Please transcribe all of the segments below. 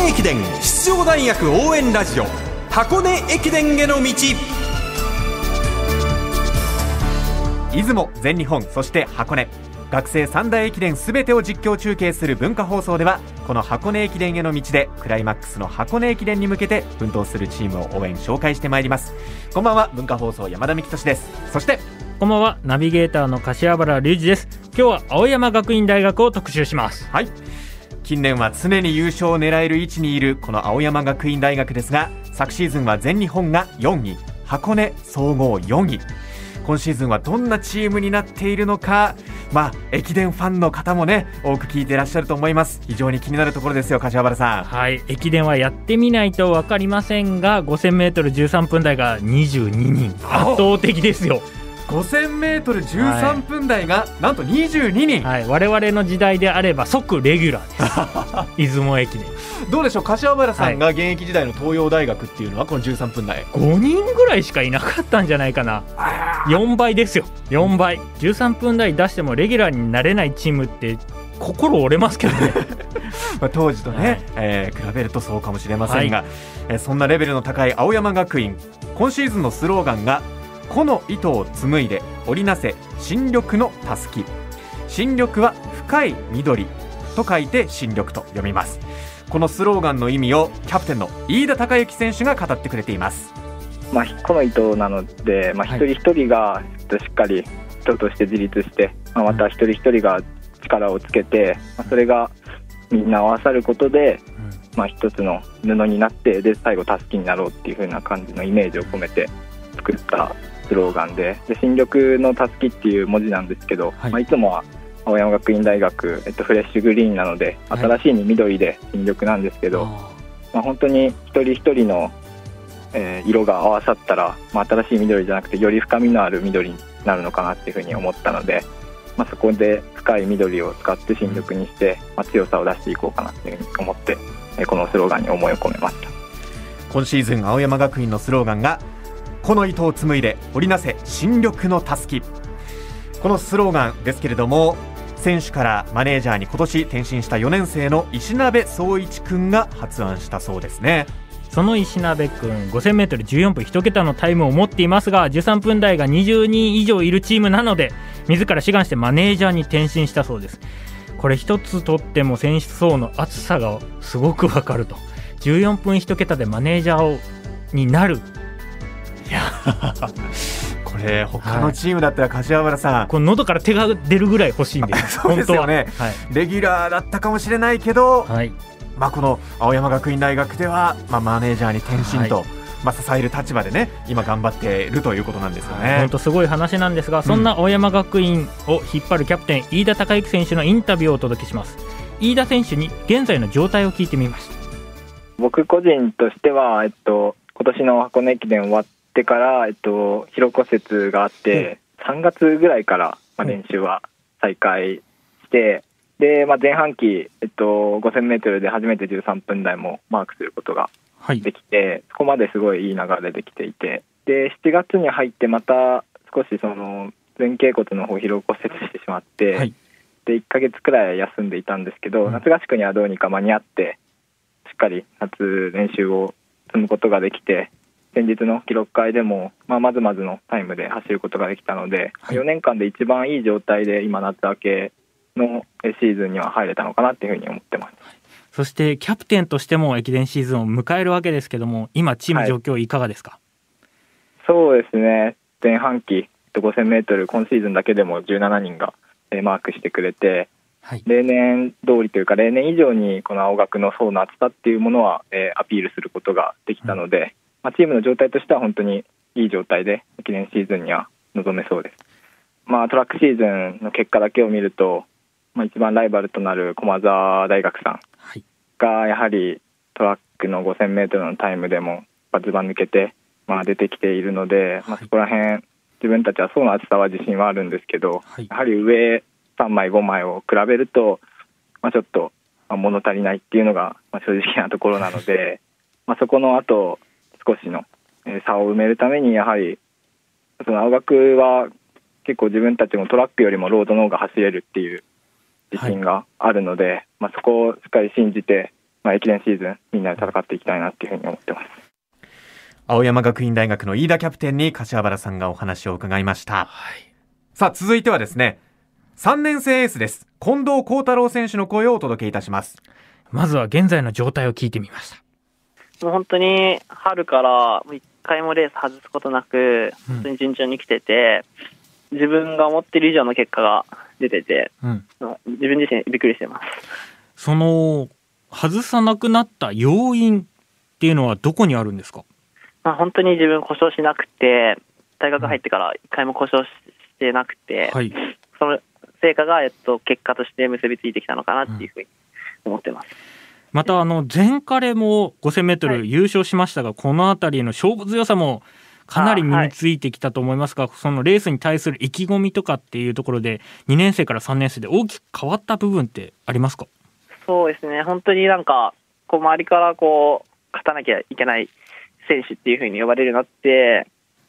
根駅伝出場大学応援ラジオ箱根駅伝への道。出雲全日本そして箱根。学生三大駅伝すべてを実況中継する文化放送ではこの箱根駅伝への道でクライマックスの箱根駅伝に向けて奮闘するチームを応援紹介してまいります。こんばんは文化放送山田美希俊です。そしてこんばんはナビゲーターの柏原隆二です。今日は青山学院大学を特集します。はい近年は常に優勝を狙える位置にいるこの青山学院大学ですが昨シーズンは全日本が4位箱根総合4位。今シーズンはどんなチームになっているのかまあ駅伝ファンの方もね多く聞いていらっしゃると思います。非常に気になるところですよ柏原さん。はい駅伝はやってみないと分かりませんが 5000m13 分台が22人。圧倒的ですよ。5000m13 分台がなんと22人、はい、我々の時代であれば即レギュラーです。出雲駅伝どうでしょう？柏原さんが現役時代の東洋大学っていうのはこの13分台。5人ぐらいしかいなかったんじゃないかな。4倍ですよ。4倍。13分台出してもレギュラーになれないチームって心折れますけどね。まあ当時とね、はい、えー、比べるとそうかもしれませんが、はい、えー、そんなレベルの高い青山学院今シーズンのスローガンが「個の糸を紡いで織りなせ新緑のたすき」新緑は深い緑と書いて新緑と読みます。このスローガンの意味をキャプテンの飯田孝之選手が語ってくれています。まあ、この糸なので、まあ、一人一人がしっかり人として自立して、まあ、また一人一人が力をつけて、まあ、それがみんな合わさることで、まあ、一つの布になってで最後たすきになろうっていう風な感じのイメージを込めて作ったスローガンで。で新緑のたすきっていう文字なんですけど、はい。まあ、いつもは青山学院大学、えっと、フレッシュグリーンなので新しいに緑で新緑なんですけど、はい、まあ、本当に一人一人のえー、色が合わさったら、まあ、新しい緑じゃなくてより深みのある緑になるのかなっていうふうに思ったので、まあ、そこで深い緑を使って新緑にして、まあ、強さを出していこうかなっていうふうに思って、えー、このスローガンに思いを込めました。今シーズン青山学院のスローガンが「この糸を紡いで織りなせ新緑のたすき」このスローガンですけれども選手からマネージャーに今年転身した4年生の石鍋総一君が発案したそうですね。その石鍋君 5000m14 分1桁のタイムを持っていますが13分台が20人以上いるチームなので自ら志願してマネージャーに転身したそうです。これ一つとっても選手層の厚さがすごくわかると。14分1桁でマネージャーをになる。い やこれ他のチームだったら柏原さん、はい、この喉から手が出るぐらい欲しいんです そうですよね、は。い、レギュラーだったかもしれないけど、はい、まあ、この青山学院大学では、まあ、マネージャーに転身と。はい。まあ、支える立場でね今頑張っているということなんですよね。本当すごい話なんですがそんな青山学院を引っ張るキャプテン、飯田孝之選手のインタビューをお届けします。飯田選手に現在の状態を聞いてみました。僕個人としては、えっと、今年の箱根駅伝終わってから、えっと、疲労骨折があって、うん、3月ぐらいから、まあ、練習は再開して、で、まあ、前半期、えっと、5000メートルで初めて13分台もマークすることができて、はい、そこまですごいいい流れできていて、で、7月に入ってまた少しその前頸骨の方疲労骨折してしまって、はい、で、1か月くらい休んでいたんですけど、うん、夏合宿にはどうにか間に合って、しっかり夏練習を積むことができて、先日の記録会でも、まあ、まずまずのタイムで走ることができたので、はい、4年間で一番いい状態で今夏明けのシーズンには入れたのかなっていうふうに思ってます。そしてキャプテンとしても駅伝シーズンを迎えるわけですけども、今、チーム状況、いかがですか、はい、そうですね、前半期、5000メートル、今シーズンだけでも17人がマークしてくれて、はい、例年通りというか、例年以上にこの青学の層の厚さっていうものは、えー、アピールすることができたので、うん、まあ、チームの状態としては本当にいい状態で、駅伝シーズンには臨めそうです。まあ、トラックシーズンの結果だけを見ると、まあ、一番ライバルとなる駒澤大学さんがやはりトラックの 5000m のタイムでもずば抜けて、まあ、出てきているので、まあ、そこら辺自分たちは層の厚さは自信はあるんですけど、はい、やはり上3枚5枚を比べると、まあ、ちょっと物足りないっていうのが正直なところなので まあそこのあと少しの差を埋めるためにやはりその青学は結構自分たちもトラックよりもロードの方が走れるっていう自信があるので、はい、まあ、そこをしっかり信じてまあ、駅伝シーズンみんなで戦っていきたいなっていうふうに思ってます。青山学院大学の飯田キャプテンに柏原さんがお話を伺いました、はい、さあ続いてはですね3年生エースです。近藤幸太郎選手の声をお届けいたします。まずは現在の状態を聞いてみましたもう本当に春から1回もレース外すことなく、本当に順調に来てて、うん、自分が思ってる以上の結果が出てて、うん、自分自身びっくりしてます。その外さなくなった要因っていうのはどこにあるんですか、まあ、本当に自分故障しなくて、大学入ってから1回も故障してなくて、はい、その成果が、えっと、結果として結びついてきたのかなっていうふうに思ってます。うんまたあの前カレも5000メートル優勝しましたが、はい、この辺りの勝負強さもかなり身についてきたと思いますが、はい、そのレースに対する意気込みとかっていうところで2年生から3年生で大きく変わった部分ってありますか？そうですね。本当になんかこう周りからこう勝たなきゃいけない選手っていうふうに呼ばれるようになって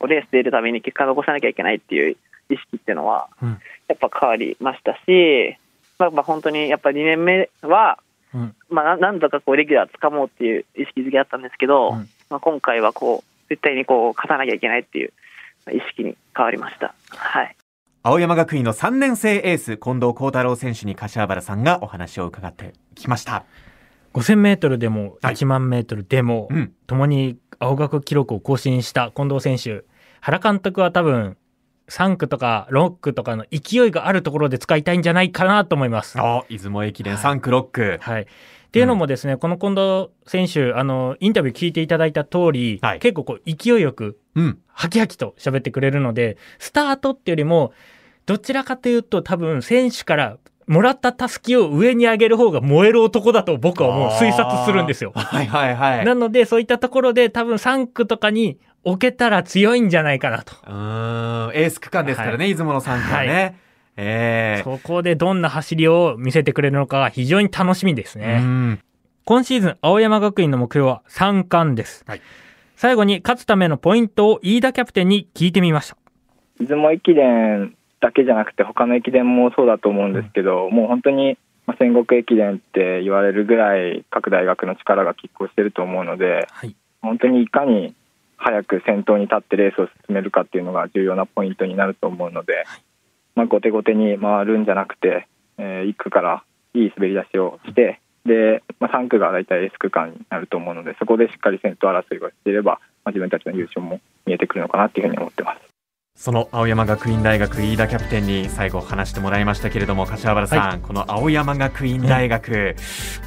レース出るために結果を残さなきゃいけないっていう意識っていうのはやっぱ変わりましたし、まあ、本当にやっぱ2年目はうん、まあ、何度かこうレギュラーつかもうっていう意識づけあったんですけど、うん、まあ、今回はこう絶対にこう勝たなきゃいけないっていう意識に変わりました。はい。青山学院の3年生エース近藤幸太郎選手に柏原さんがお話を伺ってきました。5000メートルでも1万メートルでも、はいうん、共に青学記録を更新した近藤選手。原監督は多分3区とか6区とかの勢いがあるところで使いたいんじゃないかなと思います。あ出雲駅伝3区、6区。はい。っていうのもですね、うん、この近藤選手、あの、インタビュー聞いていただいた通り、はい、結構こう勢いよく、うん、ハキハキと喋ってくれるので、スタートっていうよりも、どちらかというと多分選手からもらったたすきを上に上げる方が燃える男だと僕はもう推察するんですよ。はいはいはい。なのでそういったところで多分3区とかに置けたら強いんじゃないかなと。うん、エース区間ですからね、はい、出雲の3区はね。はいえー、そこでどんな走りを見せてくれるのかが非常に楽しみですね。今シーズン、青山学院の目標は3冠です。はい、最後に勝つためのポイントを飯田キャプテンに聞いてみました。出雲駅伝だけじゃなくて他の駅伝もそうだと思うんですけど、うん、もう本当に戦国駅伝って言われるぐらい各大学の力が拮抗してると思うので、はい、本当にいかに早く先頭に立ってレースを進めるかっていうのが重要なポイントになると思うので、はい、まあ、後手後手に回るんじゃなくて、えー、1区からいい滑り出しをしてで、まあ、3区が大体エース区間になると思うのでそこでしっかり先頭争いをしていれば、まあ、自分たちの優勝も見えてくるのかなというふうに思ってます。その青山学院大学飯田キャプテンに最後話してもらいましたけれども柏原さん、はい、この青山学院大学、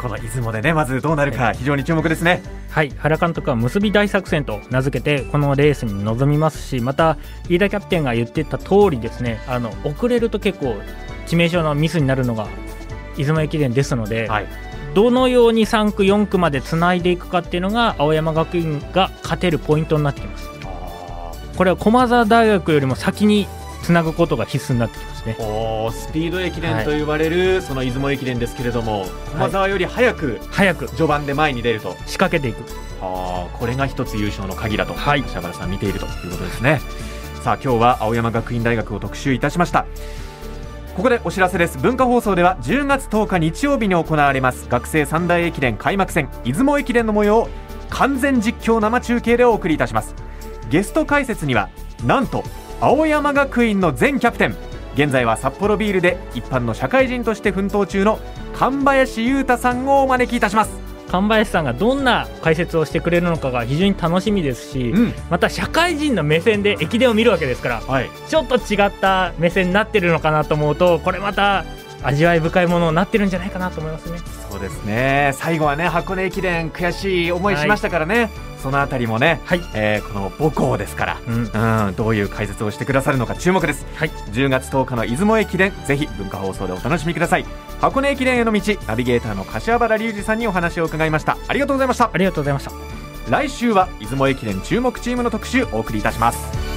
この出雲でねまずどうなるか非常に注目ですね。はい。原監督は結び大作戦と名付けてこのレースに臨みます。しまた飯田キャプテンが言ってた通りですねあの遅れると結構致命傷のミスになるのが出雲駅伝ですので、はい、どのように3区4区までつないでいくかっていうのが青山学院が勝てるポイントになってきますこれは駒澤大学よりも先につなぐことが必須になってきますね。おスピード駅伝と言われる、はい、その出雲駅伝ですけれども駒澤より早く、早く。序盤で前に出ると。仕掛けていく。あこれが一つ優勝の鍵だと、はい、柏原さん見ているということですね。さあ今日は青山学院大学を特集いたしました。ここでお知らせです。文化放送では10月10日日曜日に行われます学生三大駅伝開幕戦出雲駅伝の模様を完全実況生中継でお送りいたしますゲスト解説にはなんと青山学院の前キャプテン。現在は札幌ビールで一般の社会人として奮闘中の神林裕太さんをお招きいたします。神林さんがどんな解説をしてくれるのかが非常に楽しみですし、うん、また社会人の目線で駅伝を見るわけですから、はい、ちょっと違った目線になってるのかなと思うとこれまた味わい深いものになってるんじゃないかなと思いますね。そうですね。最後はね箱根駅伝悔しい思いしましたからね、はい、そのあたりもね、はい、えー、この母校ですから、うん、うん、どういう解説をしてくださるのか注目です、はい、10月10日の出雲駅伝ぜひ文化放送でお楽しみください。箱根駅伝への道ナビゲーターの柏原隆二さんにお話を伺いました。ありがとうございました。ありがとうございました。来週は出雲駅伝注目チームの特集お送りいたします